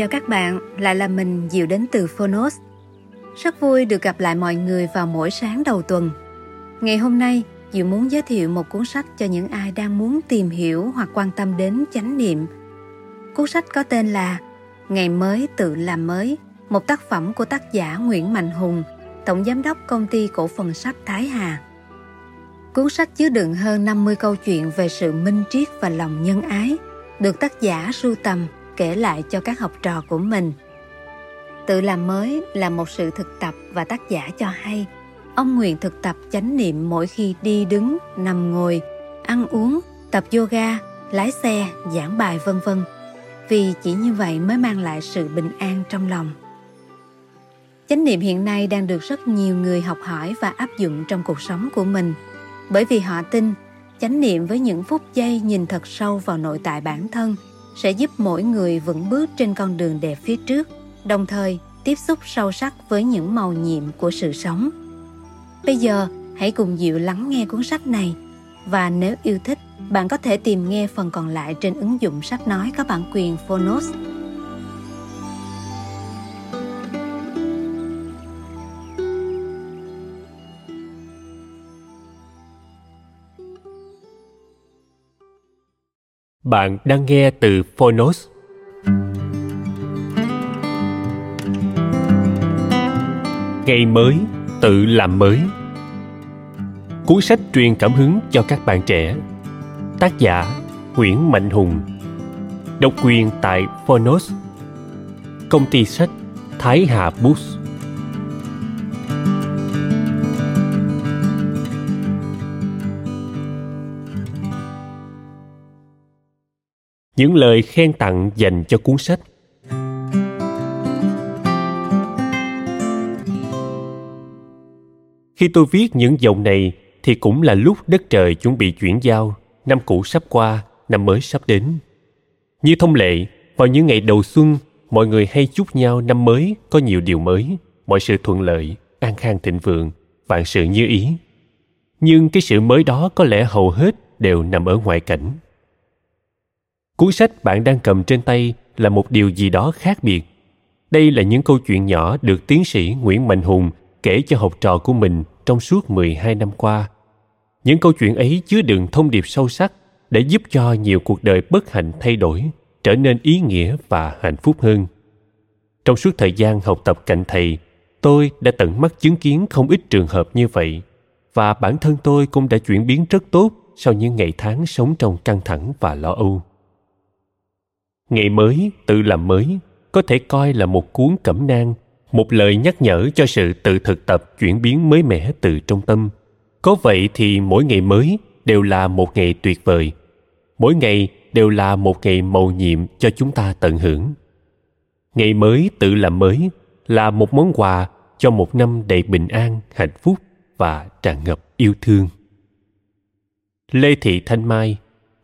Chào các bạn, lại là mình Diệu đến từ Phonos. Rất vui được gặp lại mọi người vào mỗi sáng đầu tuần. Ngày hôm nay, Diệu muốn giới thiệu một cuốn sách cho những ai đang muốn tìm hiểu hoặc quan tâm đến chánh niệm. Cuốn sách có tên là Ngày mới tự làm mới, một tác phẩm của tác giả Nguyễn Mạnh Hùng, tổng giám đốc công ty cổ phần sách Thái Hà. Cuốn sách chứa đựng hơn 50 câu chuyện về sự minh triết và lòng nhân ái, được tác giả sưu tầm kể lại cho các học trò của mình. Tự làm mới là một sự thực tập và tác giả cho hay. Ông nguyện thực tập chánh niệm mỗi khi đi đứng, nằm ngồi, ăn uống, tập yoga, lái xe, giảng bài vân vân. Vì chỉ như vậy mới mang lại sự bình an trong lòng. Chánh niệm hiện nay đang được rất nhiều người học hỏi và áp dụng trong cuộc sống của mình, bởi vì họ tin chánh niệm với những phút giây nhìn thật sâu vào nội tại bản thân – sẽ giúp mỗi người vững bước trên con đường đẹp phía trước, đồng thời tiếp xúc sâu sắc với những màu nhiệm của sự sống. Bây giờ, hãy cùng Diệu lắng nghe cuốn sách này và nếu yêu thích, bạn có thể tìm nghe phần còn lại trên ứng dụng sách nói có bản quyền Phonos. Bạn đang nghe từ Phonos. Ngày mới, tự làm mới. Cuốn sách truyền cảm hứng cho các bạn trẻ. Tác giả Nguyễn Mạnh Hùng. Độc quyền tại Phonos. Công ty sách Thái Hà Books. Những lời khen tặng dành cho cuốn sách. Khi tôi viết những dòng này thì cũng là lúc đất trời chuẩn bị chuyển giao. Năm cũ sắp qua, năm mới sắp đến. Như thông lệ, vào những ngày đầu xuân, mọi người hay chúc nhau năm mới có nhiều điều mới, mọi sự thuận lợi, an khang thịnh vượng, vạn sự như ý. Nhưng cái sự mới đó có lẽ hầu hết đều nằm ở ngoại cảnh cuốn sách bạn đang cầm trên tay là một điều gì đó khác biệt đây là những câu chuyện nhỏ được tiến sĩ Nguyễn Mạnh Hùng kể cho học trò của mình trong suốt 12 năm qua. Những câu chuyện ấy chứa đựng thông điệp sâu sắc để giúp cho nhiều cuộc đời bất hạnh thay đổi, trở nên ý nghĩa và hạnh phúc hơn. Trong suốt thời gian học tập cạnh thầy, tôi đã tận mắt chứng kiến không ít trường hợp như vậy và bản thân tôi cũng đã chuyển biến rất tốt sau những ngày tháng sống trong căng thẳng và lo âu ngày mới tự làm mới có thể coi là một cuốn cẩm nang một lời nhắc nhở cho sự tự thực tập chuyển biến mới mẻ từ trong tâm. Có vậy thì mỗi ngày mới đều là một ngày tuyệt vời. Mỗi ngày đều là một ngày mầu nhiệm cho chúng ta tận hưởng. Ngày mới tự làm mới là một món quà cho một năm đầy bình an hạnh phúc và tràn ngập yêu thương. Lê thị thanh mai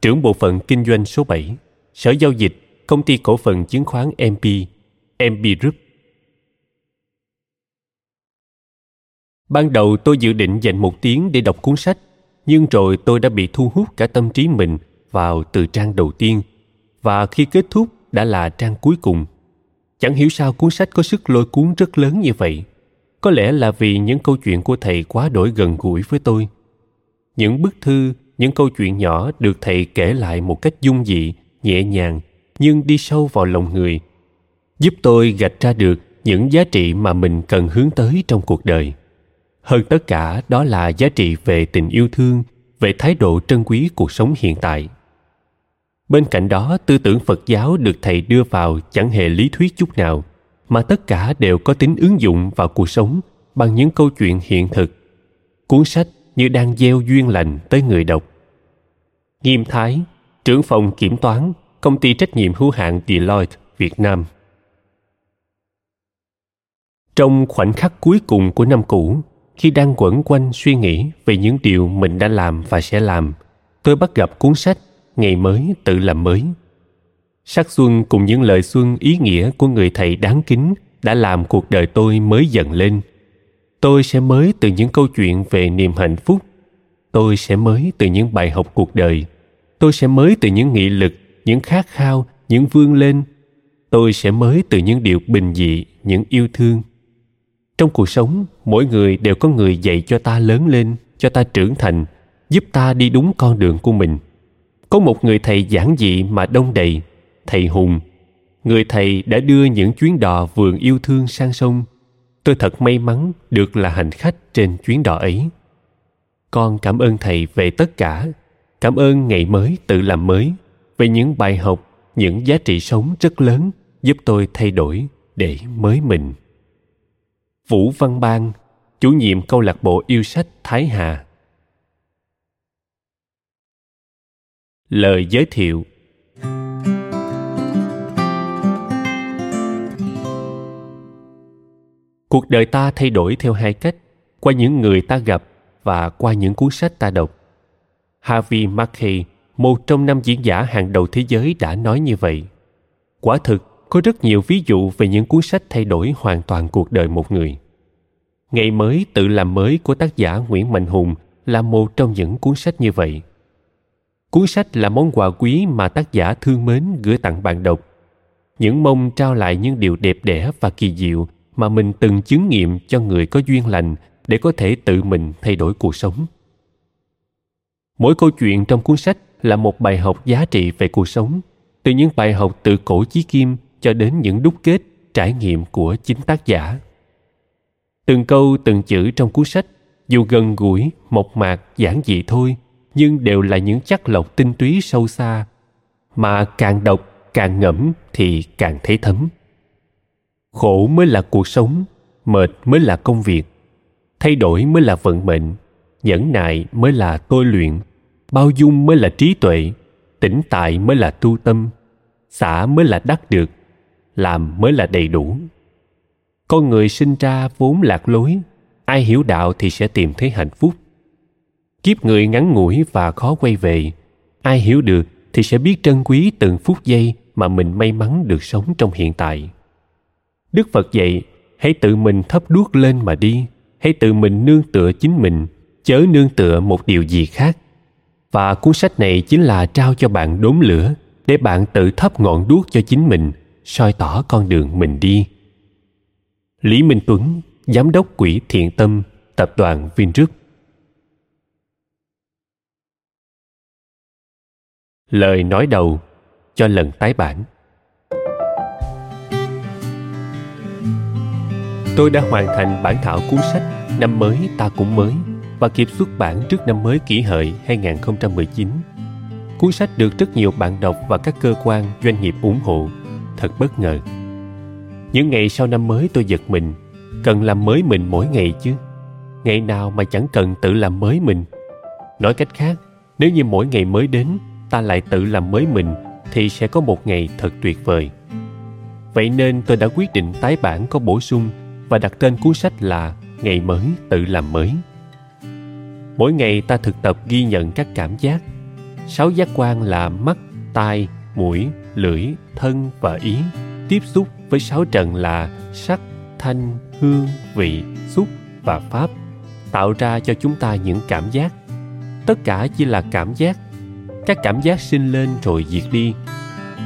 trưởng bộ phận kinh doanh số 7, sở giao dịch công ty cổ phần chứng khoán MP, MP Group. Ban đầu tôi dự định dành một tiếng để đọc cuốn sách, nhưng rồi tôi đã bị thu hút cả tâm trí mình vào từ trang đầu tiên và khi kết thúc đã là trang cuối cùng. Chẳng hiểu sao cuốn sách có sức lôi cuốn rất lớn như vậy. Có lẽ là vì những câu chuyện của thầy quá đổi gần gũi với tôi. Những bức thư, những câu chuyện nhỏ được thầy kể lại một cách dung dị, nhẹ nhàng nhưng đi sâu vào lòng người, giúp tôi gạch ra được những giá trị mà mình cần hướng tới trong cuộc đời. Hơn tất cả, đó là giá trị về tình yêu thương, về thái độ trân quý cuộc sống hiện tại. Bên cạnh đó, tư tưởng phật giáo được thầy đưa vào chẳng hề lý thuyết chút nào, mà tất cả đều có tính ứng dụng vào cuộc sống bằng những câu chuyện hiện thực, cuốn sách như đang gieo duyên lành tới người đọc. Nghiêm thái, trưởng phòng kiểm toán công ty trách nhiệm hữu hạn Deloitte Việt Nam. Trong khoảnh khắc cuối cùng của năm cũ, khi đang quẩn quanh suy nghĩ về những điều mình đã làm và sẽ làm, tôi bắt gặp cuốn sách Ngày mới tự làm mới. Sắc xuân cùng những lời xuân ý nghĩa của người thầy đáng kính đã làm cuộc đời tôi mới dần lên. Tôi sẽ mới từ những câu chuyện về niềm hạnh phúc. Tôi sẽ mới từ những bài học cuộc đời. Tôi sẽ mới từ những nghị lực những khát khao, những vươn lên, tôi sẽ mới từ những điều bình dị, những yêu thương. Trong cuộc sống, mỗi người đều có người dạy cho ta lớn lên, cho ta trưởng thành, giúp ta đi đúng con đường của mình. Có một người thầy giản dị mà đông đầy, thầy hùng. Người thầy đã đưa những chuyến đò vườn yêu thương sang sông. Tôi thật may mắn được là hành khách trên chuyến đò ấy. Con cảm ơn thầy về tất cả. Cảm ơn ngày mới tự làm mới về những bài học những giá trị sống rất lớn giúp tôi thay đổi để mới mình. Vũ văn Bang, chủ nhiệm câu lạc bộ yêu sách thái hà. Lời giới thiệu. Cuộc đời ta thay đổi theo hai cách qua những người ta gặp và qua những cuốn sách ta đọc. Harvey mackey một trong năm diễn giả hàng đầu thế giới đã nói như vậy. Quả thực, có rất nhiều ví dụ về những cuốn sách thay đổi hoàn toàn cuộc đời một người. Ngày mới tự làm mới của tác giả nguyễn mạnh hùng là một trong những cuốn sách như vậy. Cuốn sách là món quà quý mà tác giả thương mến gửi tặng bạn đọc. Những mong trao lại những điều đẹp đẽ và kỳ diệu mà mình từng chứng nghiệm cho người có duyên lành để có thể tự mình thay đổi cuộc sống. Mỗi câu chuyện trong cuốn sách là một bài học giá trị về cuộc sống, từ những bài học từ cổ chí kim cho đến những đúc kết, trải nghiệm của chính tác giả. Từng câu, từng chữ trong cuốn sách, dù gần gũi, mộc mạc, giản dị thôi, nhưng đều là những chắc lọc tinh túy sâu xa. Mà càng đọc, càng ngẫm thì càng thấy thấm. Khổ mới là cuộc sống, mệt mới là công việc. Thay đổi mới là vận mệnh, nhẫn nại mới là tôi luyện bao dung mới là trí tuệ, tĩnh tại mới là tu tâm, xả mới là đắc được, làm mới là đầy đủ. Con người sinh ra vốn lạc lối, ai hiểu đạo thì sẽ tìm thấy hạnh phúc. Kiếp người ngắn ngủi và khó quay về, ai hiểu được thì sẽ biết trân quý từng phút giây mà mình may mắn được sống trong hiện tại. Đức phật dạy, hãy tự mình thấp đuốc lên mà đi, hãy tự mình nương tựa chính mình, chớ nương tựa một điều gì khác và cuốn sách này chính là trao cho bạn đốm lửa để bạn tự thắp ngọn đuốc cho chính mình, soi tỏ con đường mình đi. Lý minh tuấn, giám đốc quỹ thiện tâm, tập đoàn vingroup. Lời nói đầu cho lần tái bản. Tôi đã hoàn thành bản thảo cuốn sách năm mới ta cũng mới và kịp xuất bản trước năm mới kỷ hợi 2019. Cuốn sách được rất nhiều bạn đọc và các cơ quan, doanh nghiệp ủng hộ. Thật bất ngờ. Những ngày sau năm mới tôi giật mình, cần làm mới mình mỗi ngày chứ. Ngày nào mà chẳng cần tự làm mới mình. Nói cách khác, nếu như mỗi ngày mới đến, ta lại tự làm mới mình thì sẽ có một ngày thật tuyệt vời. Vậy nên tôi đã quyết định tái bản có bổ sung và đặt tên cuốn sách là Ngày mới tự làm mới mỗi ngày ta thực tập ghi nhận các cảm giác. Sáu giác quan là mắt, tai, mũi, lưỡi, thân và ý. Tiếp xúc với sáu trần là sắc, thanh, hương, vị, xúc và pháp, tạo ra cho chúng ta những cảm giác. Tất cả chỉ là cảm giác. Các cảm giác sinh lên rồi diệt đi.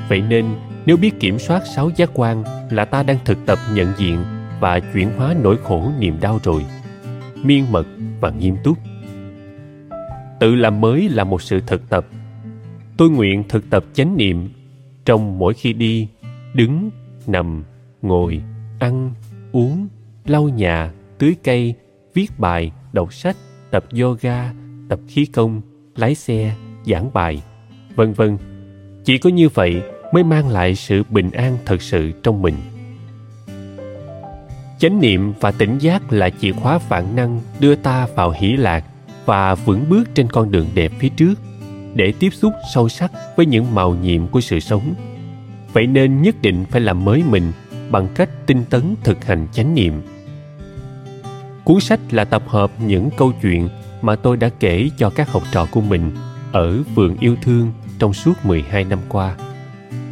Vậy nên, nếu biết kiểm soát sáu giác quan là ta đang thực tập nhận diện và chuyển hóa nỗi khổ niềm đau rồi. Miên mật và nghiêm túc tự làm mới là một sự thực tập. Tôi nguyện thực tập chánh niệm, trong mỗi khi đi, đứng, nằm, ngồi, ăn, uống, lau nhà, tưới cây, viết bài, đọc sách, tập yoga, tập khí công, lái xe, giảng bài, vân vân. Chỉ có như vậy mới mang lại sự bình an thật sự trong mình. Chánh niệm và tỉnh giác là chìa khóa vạn năng đưa ta vào hỷ lạc và vững bước trên con đường đẹp phía trước để tiếp xúc sâu sắc với những màu nhiệm của sự sống vậy nên nhất định phải làm mới mình bằng cách tinh tấn thực hành chánh niệm cuốn sách là tập hợp những câu chuyện mà tôi đã kể cho các học trò của mình ở vườn yêu thương trong suốt 12 năm qua.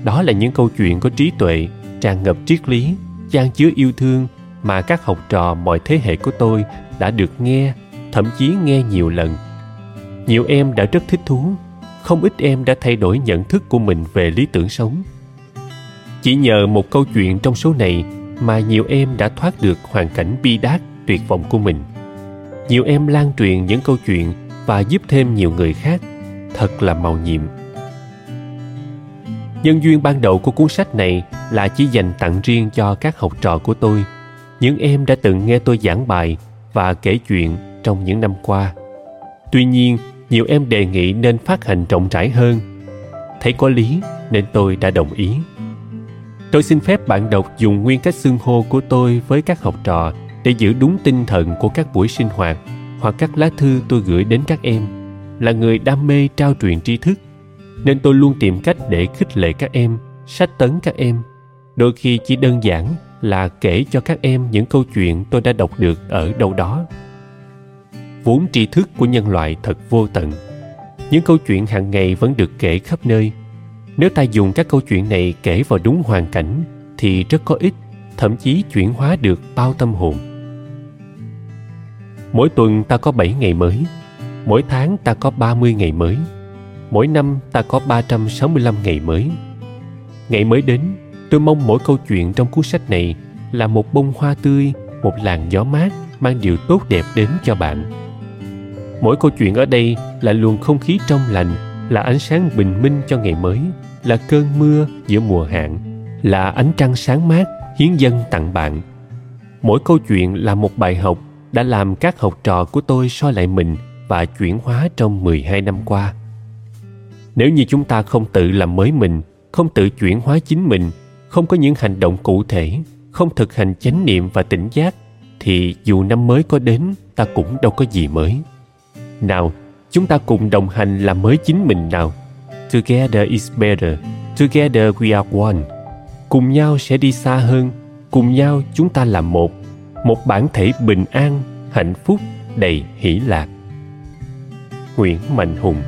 Đó là những câu chuyện có trí tuệ, tràn ngập triết lý, chan chứa yêu thương mà các học trò mọi thế hệ của tôi đã được nghe thậm chí nghe nhiều lần. Nhiều em đã rất thích thú, không ít em đã thay đổi nhận thức của mình về lý tưởng sống. Chỉ nhờ một câu chuyện trong số này mà nhiều em đã thoát được hoàn cảnh bi đát tuyệt vọng của mình. Nhiều em lan truyền những câu chuyện và giúp thêm nhiều người khác, thật là màu nhiệm. Nhân duyên ban đầu của cuốn sách này là chỉ dành tặng riêng cho các học trò của tôi. Những em đã từng nghe tôi giảng bài và kể chuyện trong những năm qua. Tuy nhiên, nhiều em đề nghị nên phát hành rộng rãi hơn. Thấy có lý nên tôi đã đồng ý. Tôi xin phép bạn đọc dùng nguyên cách xưng hô của tôi với các học trò để giữ đúng tinh thần của các buổi sinh hoạt hoặc các lá thư tôi gửi đến các em. Là người đam mê trao truyền tri thức, nên tôi luôn tìm cách để khích lệ các em, sách tấn các em. Đôi khi chỉ đơn giản là kể cho các em những câu chuyện tôi đã đọc được ở đâu đó vốn tri thức của nhân loại thật vô tận. Những câu chuyện hàng ngày vẫn được kể khắp nơi. Nếu ta dùng các câu chuyện này kể vào đúng hoàn cảnh, thì rất có ích, thậm chí chuyển hóa được bao tâm hồn. Mỗi tuần ta có 7 ngày mới, mỗi tháng ta có 30 ngày mới, mỗi năm ta có 365 ngày mới. Ngày mới đến, tôi mong mỗi câu chuyện trong cuốn sách này là một bông hoa tươi, một làn gió mát mang điều tốt đẹp đến cho bạn mỗi câu chuyện ở đây là luồng không khí trong lành là ánh sáng bình minh cho ngày mới là cơn mưa giữa mùa hạn là ánh trăng sáng mát hiến dân tặng bạn mỗi câu chuyện là một bài học đã làm các học trò của tôi soi lại mình và chuyển hóa trong 12 năm qua. Nếu như chúng ta không tự làm mới mình, không tự chuyển hóa chính mình, không có những hành động cụ thể, không thực hành chánh niệm và tỉnh giác, thì dù năm mới có đến, ta cũng đâu có gì mới. Nào, chúng ta cùng đồng hành làm mới chính mình nào. Together is better. Together we are one. Cùng nhau sẽ đi xa hơn. Cùng nhau chúng ta là một. Một bản thể bình an, hạnh phúc, đầy hỷ lạc. Nguyễn Mạnh Hùng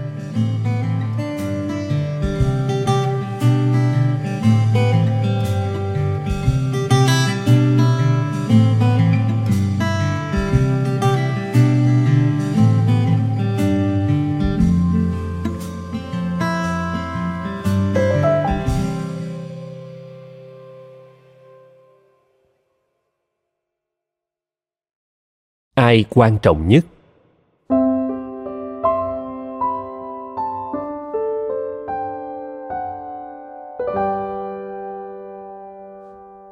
hai quan trọng nhất?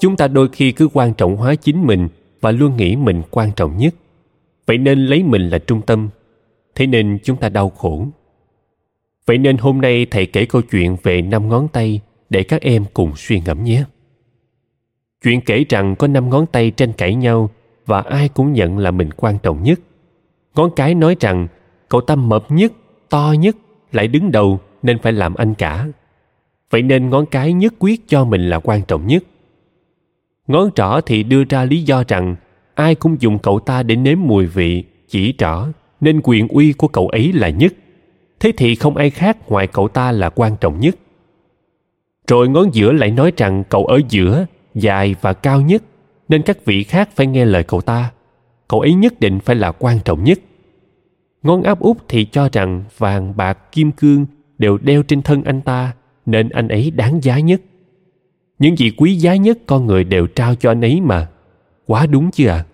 Chúng ta đôi khi cứ quan trọng hóa chính mình và luôn nghĩ mình quan trọng nhất. Vậy nên lấy mình là trung tâm, thế nên chúng ta đau khổ. Vậy nên hôm nay thầy kể câu chuyện về năm ngón tay để các em cùng suy ngẫm nhé. Chuyện kể rằng có năm ngón tay tranh cãi nhau và ai cũng nhận là mình quan trọng nhất. Ngón cái nói rằng, cậu ta mập nhất, to nhất, lại đứng đầu, nên phải làm anh cả. Vậy nên ngón cái nhất quyết cho mình là quan trọng nhất. Ngón trỏ thì đưa ra lý do rằng, ai cũng dùng cậu ta để nếm mùi vị, chỉ trỏ, nên quyền uy của cậu ấy là nhất. Thế thì không ai khác ngoài cậu ta là quan trọng nhất. Rồi ngón giữa lại nói rằng cậu ở giữa, dài và cao nhất nên các vị khác phải nghe lời cậu ta. Cậu ấy nhất định phải là quan trọng nhất. Ngón áp út thì cho rằng vàng, bạc, kim cương đều đeo trên thân anh ta, nên anh ấy đáng giá nhất. Những gì quý giá nhất con người đều trao cho anh ấy mà. Quá đúng chưa à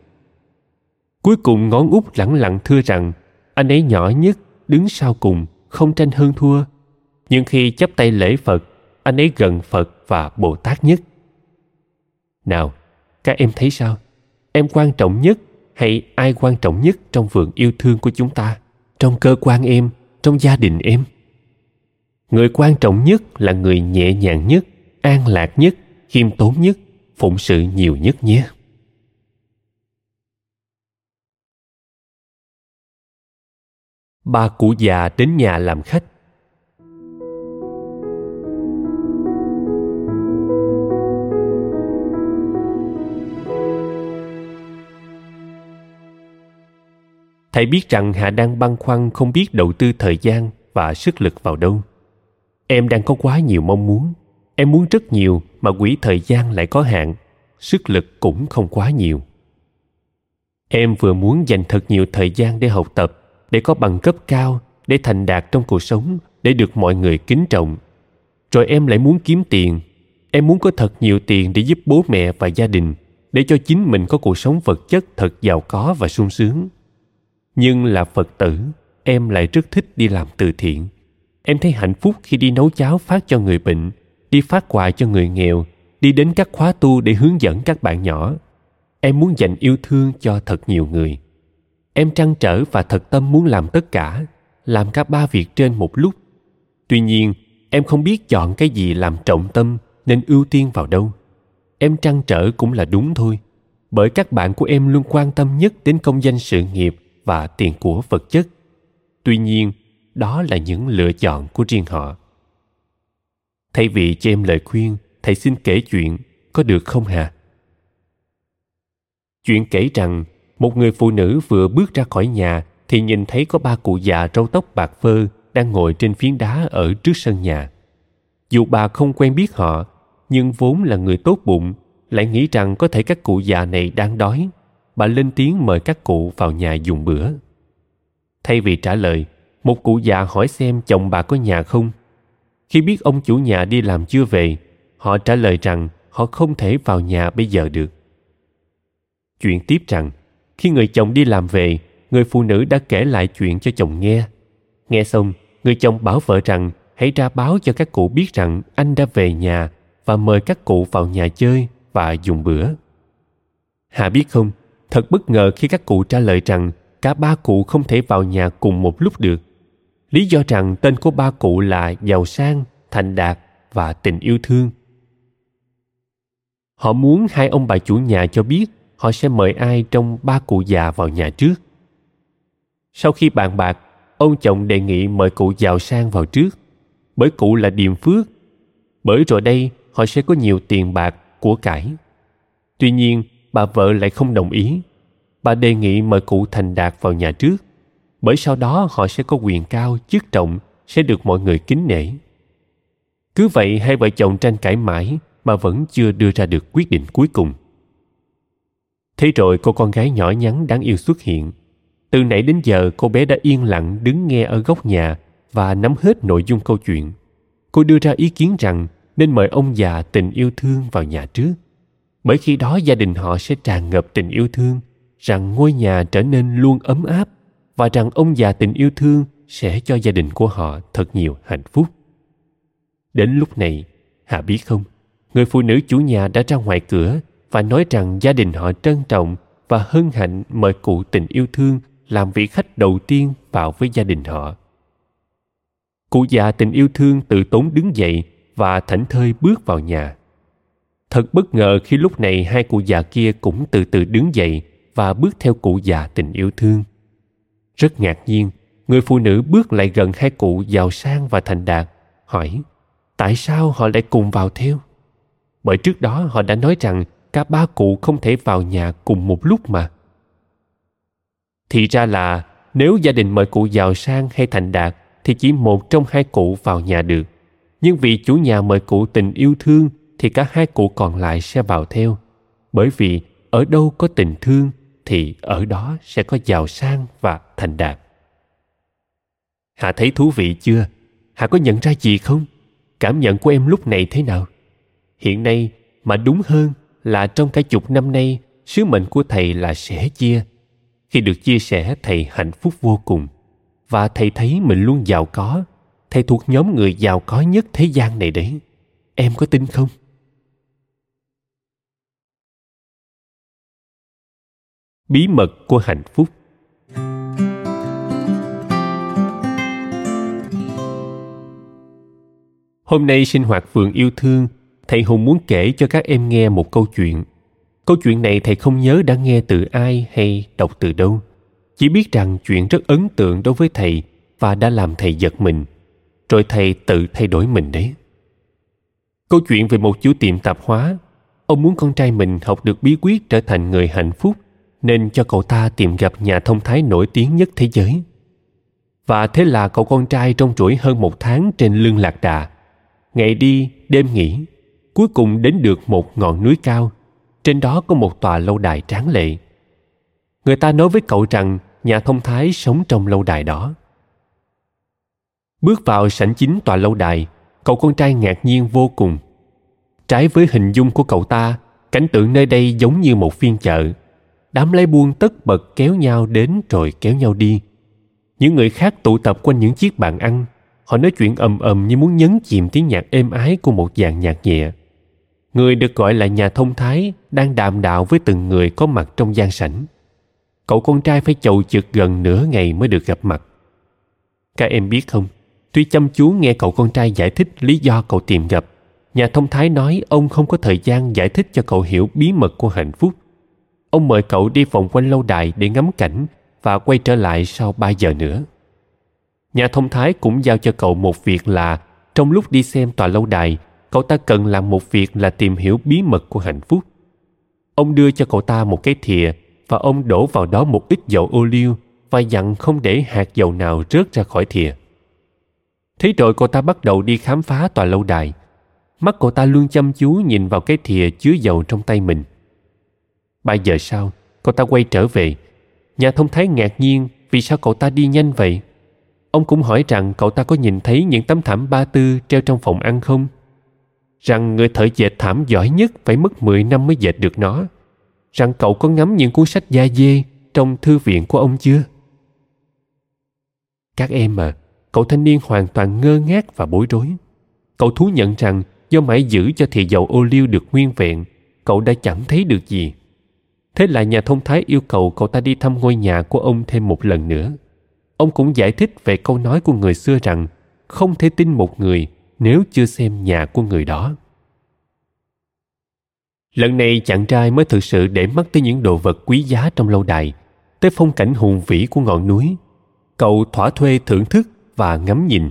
cuối cùng ngón út lẳng lặng thưa rằng, anh ấy nhỏ nhất, đứng sau cùng, không tranh hơn thua. Nhưng khi chấp tay lễ phật, anh ấy gần phật và bồ tát nhất. Nào các em thấy sao? Em quan trọng nhất hay ai quan trọng nhất trong vườn yêu thương của chúng ta? Trong cơ quan em, trong gia đình em? Người quan trọng nhất là người nhẹ nhàng nhất, an lạc nhất, khiêm tốn nhất, phụng sự nhiều nhất nhé. Ba cụ già đến nhà làm khách. Thầy biết rằng hà đang băn khoăn không biết đầu tư thời gian và sức lực vào đâu. Em đang có quá nhiều mong muốn. Em muốn rất nhiều mà quỹ thời gian lại có hạn, sức lực cũng không quá nhiều. Em vừa muốn dành thật nhiều thời gian để học tập, để có bằng cấp cao, để thành đạt trong cuộc sống, để được mọi người kính trọng. Rồi em lại muốn kiếm tiền. Em muốn có thật nhiều tiền để giúp bố mẹ và gia đình, để cho chính mình có cuộc sống vật chất thật giàu có và sung sướng nhưng là phật tử, em lại rất thích đi làm từ thiện. Em thấy hạnh phúc khi đi nấu cháo phát cho người bệnh, đi phát quà cho người nghèo, đi đến các khóa tu để hướng dẫn các bạn nhỏ. Em muốn dành yêu thương cho thật nhiều người. Em trăn trở và thật tâm muốn làm tất cả, làm cả ba việc trên một lúc. Tuy nhiên, em không biết chọn cái gì làm trọng tâm nên ưu tiên vào đâu. Em trăn trở cũng là đúng thôi. Bởi các bạn của em luôn quan tâm nhất đến công danh sự nghiệp và tiền của vật chất. Tuy nhiên, đó là những lựa chọn của riêng họ. Thay vì cho em lời khuyên, thầy xin kể chuyện, có được không hả? Chuyện kể rằng, một người phụ nữ vừa bước ra khỏi nhà thì nhìn thấy có ba cụ già râu tóc bạc phơ đang ngồi trên phiến đá ở trước sân nhà. Dù bà không quen biết họ, nhưng vốn là người tốt bụng, lại nghĩ rằng có thể các cụ già này đang đói bà lên tiếng mời các cụ vào nhà dùng bữa. Thay vì trả lời, một cụ già hỏi xem chồng bà có nhà không. Khi biết ông chủ nhà đi làm chưa về, họ trả lời rằng họ không thể vào nhà bây giờ được. Chuyện tiếp rằng, khi người chồng đi làm về, người phụ nữ đã kể lại chuyện cho chồng nghe. Nghe xong, người chồng bảo vợ rằng hãy ra báo cho các cụ biết rằng anh đã về nhà và mời các cụ vào nhà chơi và dùng bữa. Hà biết không? Thật bất ngờ khi các cụ trả lời rằng cả ba cụ không thể vào nhà cùng một lúc được. Lý do rằng tên của ba cụ là giàu sang, thành đạt và tình yêu thương. Họ muốn hai ông bà chủ nhà cho biết họ sẽ mời ai trong ba cụ già vào nhà trước. Sau khi bàn bạc, ông chồng đề nghị mời cụ giàu sang vào trước, bởi cụ là điềm phước. Bởi rồi đây, họ sẽ có nhiều tiền bạc của cải. Tuy nhiên bà vợ lại không đồng ý. Bà đề nghị mời cụ thành đạt vào nhà trước, bởi sau đó họ sẽ có quyền cao, chức trọng, sẽ được mọi người kính nể. Cứ vậy hai vợ chồng tranh cãi mãi mà vẫn chưa đưa ra được quyết định cuối cùng. Thế rồi cô con gái nhỏ nhắn đáng yêu xuất hiện. Từ nãy đến giờ cô bé đã yên lặng đứng nghe ở góc nhà và nắm hết nội dung câu chuyện. Cô đưa ra ý kiến rằng nên mời ông già tình yêu thương vào nhà trước bởi khi đó gia đình họ sẽ tràn ngập tình yêu thương, rằng ngôi nhà trở nên luôn ấm áp, và rằng ông già tình yêu thương sẽ cho gia đình của họ thật nhiều hạnh phúc. Đến lúc này hà biết không? Người phụ nữ chủ nhà đã ra ngoài cửa và nói rằng gia đình họ trân trọng và hân hạnh mời cụ tình yêu thương làm vị khách đầu tiên vào với gia đình họ. Cụ già tình yêu thương tự tốn đứng dậy và thảnh thơi bước vào nhà thật bất ngờ khi lúc này hai cụ già kia cũng từ từ đứng dậy và bước theo cụ già tình yêu thương. Rất ngạc nhiên, người phụ nữ bước lại gần hai cụ giàu sang và thành đạt, hỏi, tại sao họ lại cùng vào theo? Bởi trước đó họ đã nói rằng cả ba cụ không thể vào nhà cùng một lúc mà. Thì ra là, nếu gia đình mời cụ giàu sang hay thành đạt thì chỉ một trong hai cụ vào nhà được. Nhưng vì chủ nhà mời cụ tình yêu thương thì cả hai cụ còn lại sẽ vào theo. Bởi vì ở đâu có tình thương, thì ở đó sẽ có giàu sang và thành đạt. Hạ thấy thú vị chưa? Hạ có nhận ra gì không? Cảm nhận của em lúc này thế nào? Hiện nay mà đúng hơn là trong cả chục năm nay, sứ mệnh của thầy là sẻ chia. Khi được chia sẻ, thầy hạnh phúc vô cùng. Và thầy thấy mình luôn giàu có. Thầy thuộc nhóm người giàu có nhất thế gian này đấy. Em có tin không? Bí mật của hạnh phúc. Hôm nay sinh hoạt vườn yêu thương, thầy hùng muốn kể cho các em nghe một câu chuyện. Câu chuyện này thầy không nhớ đã nghe từ ai hay đọc từ đâu. Chỉ biết rằng chuyện rất ấn tượng đối với thầy và đã làm thầy giật mình. Rồi thầy tự thay đổi mình đấy. Câu chuyện về một chủ tiệm tạp hóa. Ông muốn con trai mình học được bí quyết trở thành người hạnh phúc nên cho cậu ta tìm gặp nhà thông thái nổi tiếng nhất thế giới. Và thế là cậu con trai trong chuỗi hơn một tháng trên lưng lạc đà. Ngày đi, đêm nghỉ, cuối cùng đến được một ngọn núi cao. Trên đó có một tòa lâu đài tráng lệ. Người ta nói với cậu rằng nhà thông thái sống trong lâu đài đó. Bước vào sảnh chính tòa lâu đài, cậu con trai ngạc nhiên vô cùng. Trái với hình dung của cậu ta, cảnh tượng nơi đây giống như một phiên chợ đám lái buôn tất bật kéo nhau đến rồi kéo nhau đi. Những người khác tụ tập quanh những chiếc bàn ăn. Họ nói chuyện ầm ầm như muốn nhấn chìm tiếng nhạc êm ái của một dàn nhạc nhẹ. Người được gọi là nhà thông thái đang đàm đạo với từng người có mặt trong gian sảnh. Cậu con trai phải chầu chực gần nửa ngày mới được gặp mặt. Các em biết không, tuy chăm chú nghe cậu con trai giải thích lý do cậu tìm gặp, nhà thông thái nói ông không có thời gian giải thích cho cậu hiểu bí mật của hạnh phúc ông mời cậu đi vòng quanh lâu đài để ngắm cảnh và quay trở lại sau ba giờ nữa. Nhà thông thái cũng giao cho cậu một việc là, trong lúc đi xem tòa lâu đài, cậu ta cần làm một việc là tìm hiểu bí mật của hạnh phúc. Ông đưa cho cậu ta một cái thìa và ông đổ vào đó một ít dầu ô liu và dặn không để hạt dầu nào rớt ra khỏi thìa. Thế rồi cậu ta bắt đầu đi khám phá tòa lâu đài. Mắt cậu ta luôn chăm chú nhìn vào cái thìa chứa dầu trong tay mình ba giờ sau, cậu ta quay trở về. Nhà thông thái ngạc nhiên, vì sao cậu ta đi nhanh vậy? Ông cũng hỏi rằng cậu ta có nhìn thấy những tấm thảm ba tư treo trong phòng ăn không? Rằng người thợ dệt thảm giỏi nhất phải mất 10 năm mới dệt được nó. Rằng cậu có ngắm những cuốn sách da dê trong thư viện của ông chưa? Các em à cậu thanh niên hoàn toàn ngơ ngác và bối rối. Cậu thú nhận rằng do mãi giữ cho thị dầu ô liu được nguyên vẹn, cậu đã chẳng thấy được gì thế là nhà thông thái yêu cầu cậu ta đi thăm ngôi nhà của ông thêm một lần nữa. Ông cũng giải thích về câu nói của người xưa rằng không thể tin một người nếu chưa xem nhà của người đó. Lần này chàng trai mới thực sự để mắt tới những đồ vật quý giá trong lâu đài, tới phong cảnh hùng vĩ của ngọn núi. Cậu thỏa thuê thưởng thức và ngắm nhìn.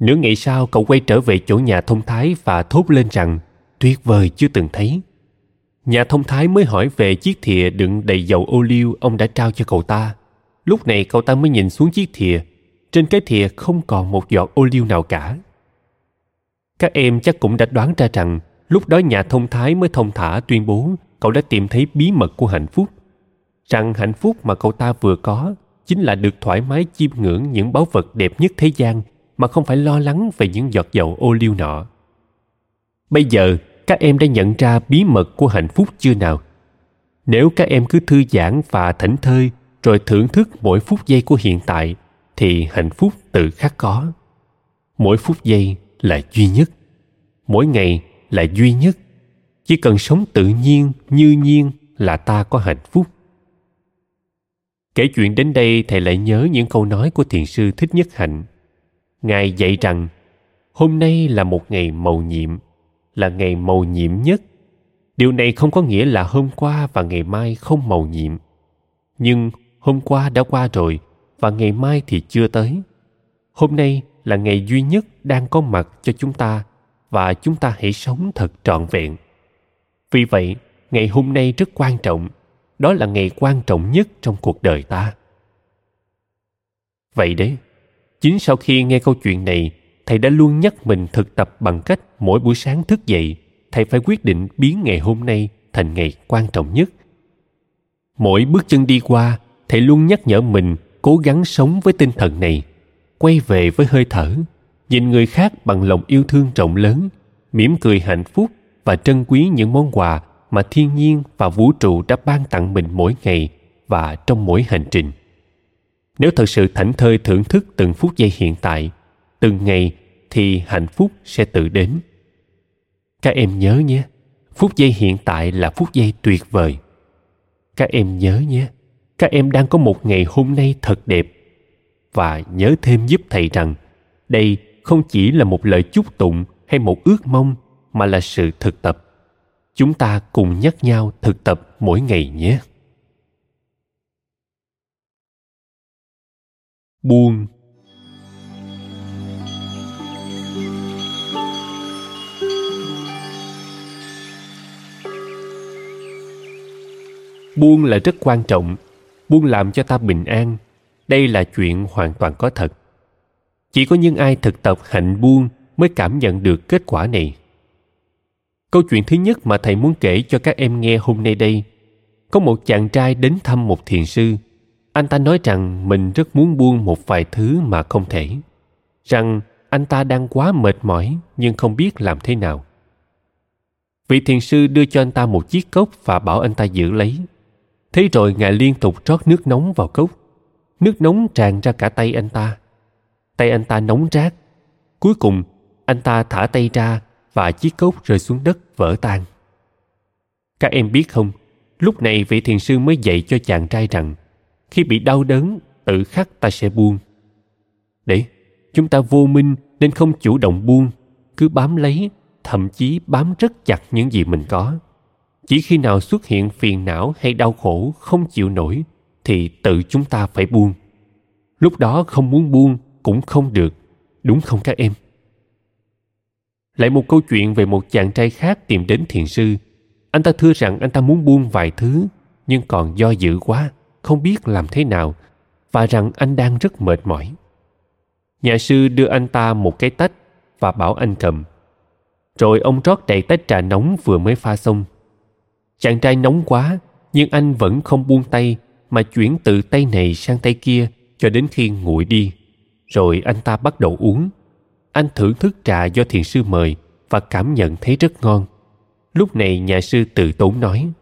Nửa ngày sau, cậu quay trở về chỗ nhà thông thái và thốt lên rằng, tuyệt vời chưa từng thấy nhà thông thái mới hỏi về chiếc thìa đựng đầy dầu ô liu ông đã trao cho cậu ta. Lúc này cậu ta mới nhìn xuống chiếc thìa. Trên cái thìa không còn một giọt ô liu nào cả. Các em chắc cũng đã đoán ra rằng, lúc đó nhà thông thái mới thông thả tuyên bố cậu đã tìm thấy bí mật của hạnh phúc. Rằng hạnh phúc mà cậu ta vừa có chính là được thoải mái chiêm ngưỡng những báu vật đẹp nhất thế gian mà không phải lo lắng về những giọt dầu ô liu nọ. Bây giờ các em đã nhận ra bí mật của hạnh phúc chưa nào? Nếu các em cứ thư giãn và thảnh thơi rồi thưởng thức mỗi phút giây của hiện tại, thì hạnh phúc tự khắc có. Mỗi phút giây là duy nhất. Mỗi ngày là duy nhất. Chỉ cần sống tự nhiên, như nhiên là ta có hạnh phúc. Kể chuyện đến đây, thầy lại nhớ những câu nói của thiền sư thích nhất hạnh. Ngài dạy rằng, hôm nay là một ngày mầu nhiệm là ngày màu nhiệm nhất. Điều này không có nghĩa là hôm qua và ngày mai không màu nhiệm. Nhưng hôm qua đã qua rồi và ngày mai thì chưa tới. Hôm nay là ngày duy nhất đang có mặt cho chúng ta và chúng ta hãy sống thật trọn vẹn. Vì vậy, ngày hôm nay rất quan trọng. Đó là ngày quan trọng nhất trong cuộc đời ta. Vậy đấy, chính sau khi nghe câu chuyện này thầy đã luôn nhắc mình thực tập bằng cách mỗi buổi sáng thức dậy, thầy phải quyết định biến ngày hôm nay thành ngày quan trọng nhất. Mỗi bước chân đi qua, thầy luôn nhắc nhở mình cố gắng sống với tinh thần này, quay về với hơi thở, nhìn người khác bằng lòng yêu thương rộng lớn, mỉm cười hạnh phúc và trân quý những món quà mà thiên nhiên và vũ trụ đã ban tặng mình mỗi ngày và trong mỗi hành trình. Nếu thật sự thảnh thơi thưởng thức từng phút giây hiện tại từng ngày thì hạnh phúc sẽ tự đến. Các em nhớ nhé, phút giây hiện tại là phút giây tuyệt vời. Các em nhớ nhé, các em đang có một ngày hôm nay thật đẹp. Và nhớ thêm giúp thầy rằng, đây không chỉ là một lời chúc tụng hay một ước mong, mà là sự thực tập. Chúng ta cùng nhắc nhau thực tập mỗi ngày nhé. Buông buông là rất quan trọng, buông làm cho ta bình an. Đây là chuyện hoàn toàn có thật. Chỉ có những ai thực tập hạnh buông mới cảm nhận được kết quả này. Câu chuyện thứ nhất mà thầy muốn kể cho các em nghe hôm nay đây, có một chàng trai đến thăm một thiền sư. Anh ta nói rằng mình rất muốn buông một vài thứ mà không thể, rằng anh ta đang quá mệt mỏi nhưng không biết làm thế nào. Vị thiền sư đưa cho anh ta một chiếc cốc và bảo anh ta giữ lấy. Thế rồi ngài liên tục rót nước nóng vào cốc. Nước nóng tràn ra cả tay anh ta. Tay anh ta nóng rát. Cuối cùng, anh ta thả tay ra và chiếc cốc rơi xuống đất vỡ tan. Các em biết không, lúc này vị thiền sư mới dạy cho chàng trai rằng khi bị đau đớn, tự khắc ta sẽ buông. Để, chúng ta vô minh nên không chủ động buông, cứ bám lấy, thậm chí bám rất chặt những gì mình có. Chỉ khi nào xuất hiện phiền não hay đau khổ không chịu nổi thì tự chúng ta phải buông. Lúc đó không muốn buông cũng không được, đúng không các em? Lại một câu chuyện về một chàng trai khác tìm đến thiền sư. Anh ta thưa rằng anh ta muốn buông vài thứ, nhưng còn do dự quá, không biết làm thế nào, và rằng anh đang rất mệt mỏi. Nhà sư đưa anh ta một cái tách và bảo anh cầm. Rồi ông rót đầy tách trà nóng vừa mới pha xong. Chàng trai nóng quá, nhưng anh vẫn không buông tay mà chuyển từ tay này sang tay kia cho đến khi nguội đi. Rồi anh ta bắt đầu uống anh thưởng thức trà do thiền sư mời và cảm nhận thấy rất ngon. Lúc này nhà sư tự tốn nói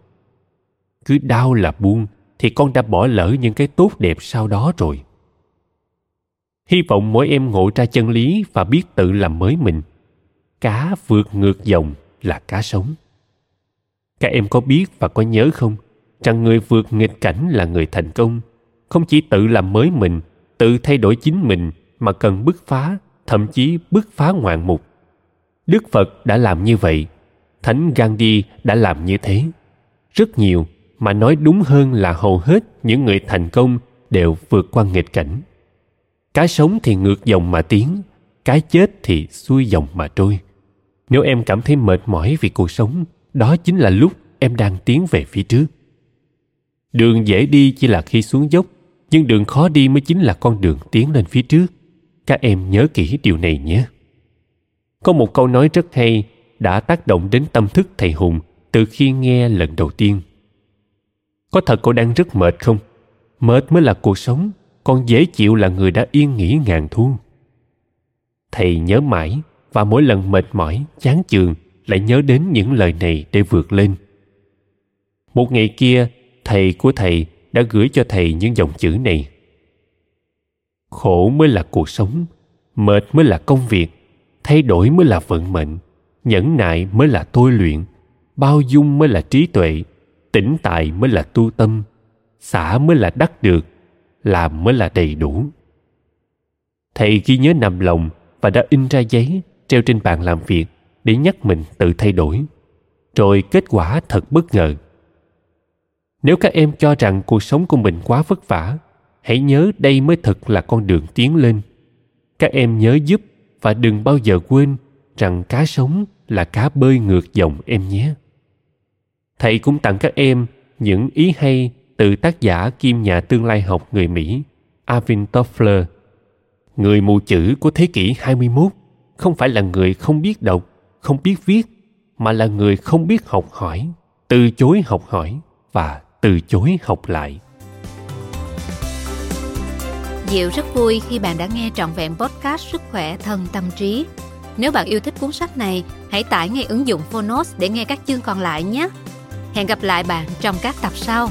Cứ đau là buông thì con đã bỏ lỡ những cái tốt đẹp sau đó rồi. Hy vọng mỗi em ngộ ra chân lý và biết tự làm mới mình. Cá vượt ngược dòng là cá sống. Các em có biết và có nhớ không rằng người vượt nghịch cảnh là người thành công không chỉ tự làm mới mình tự thay đổi chính mình mà cần bứt phá thậm chí bứt phá ngoạn mục. Đức Phật đã làm như vậy, Thánh Gandhi đã làm như thế. Rất nhiều, mà nói đúng hơn là hầu hết những người thành công đều vượt qua nghịch cảnh. Cái sống thì ngược dòng mà tiến, cái chết thì xuôi dòng mà trôi. Nếu em cảm thấy mệt mỏi vì cuộc sống, đó chính là lúc em đang tiến về phía trước. Đường dễ đi chỉ là khi xuống dốc, nhưng đường khó đi mới chính là con đường tiến lên phía trước. Các em nhớ kỹ điều này nhé. Có một câu nói rất hay đã tác động đến tâm thức thầy hùng từ khi nghe lần đầu tiên. Có thật cô đang rất mệt không? Mệt mới là cuộc sống còn dễ chịu là người đã yên nghỉ ngàn thu. Thầy nhớ mãi và mỗi lần mệt mỏi chán chường lại nhớ đến những lời này để vượt lên. Một ngày kia, thầy của thầy đã gửi cho thầy những dòng chữ này. Khổ mới là cuộc sống, mệt mới là công việc, thay đổi mới là vận mệnh, nhẫn nại mới là tôi luyện, bao dung mới là trí tuệ, tĩnh tại mới là tu tâm, xả mới là đắc được, làm mới là đầy đủ. Thầy ghi nhớ nằm lòng và đã in ra giấy, treo trên bàn làm việc để nhắc mình tự thay đổi. Rồi kết quả thật bất ngờ. Nếu các em cho rằng cuộc sống của mình quá vất vả hãy nhớ đây mới thực là con đường tiến lên. Các em nhớ giúp và đừng bao giờ quên rằng cá sống là cá bơi ngược dòng em nhé. Thầy cũng tặng các em những ý hay từ tác giả kim nhà tương lai học người Mỹ Alvin Toffler. Người mù chữ của thế kỷ 21 không phải là người không biết đọc, không biết viết, mà là người không biết học hỏi, từ chối học hỏi và từ chối học lại. Diệu rất vui khi bạn đã nghe trọn vẹn podcast Sức khỏe thân tâm trí. Nếu bạn yêu thích cuốn sách này, hãy tải ngay ứng dụng Phonos để nghe các chương còn lại nhé. Hẹn gặp lại bạn trong các tập sau.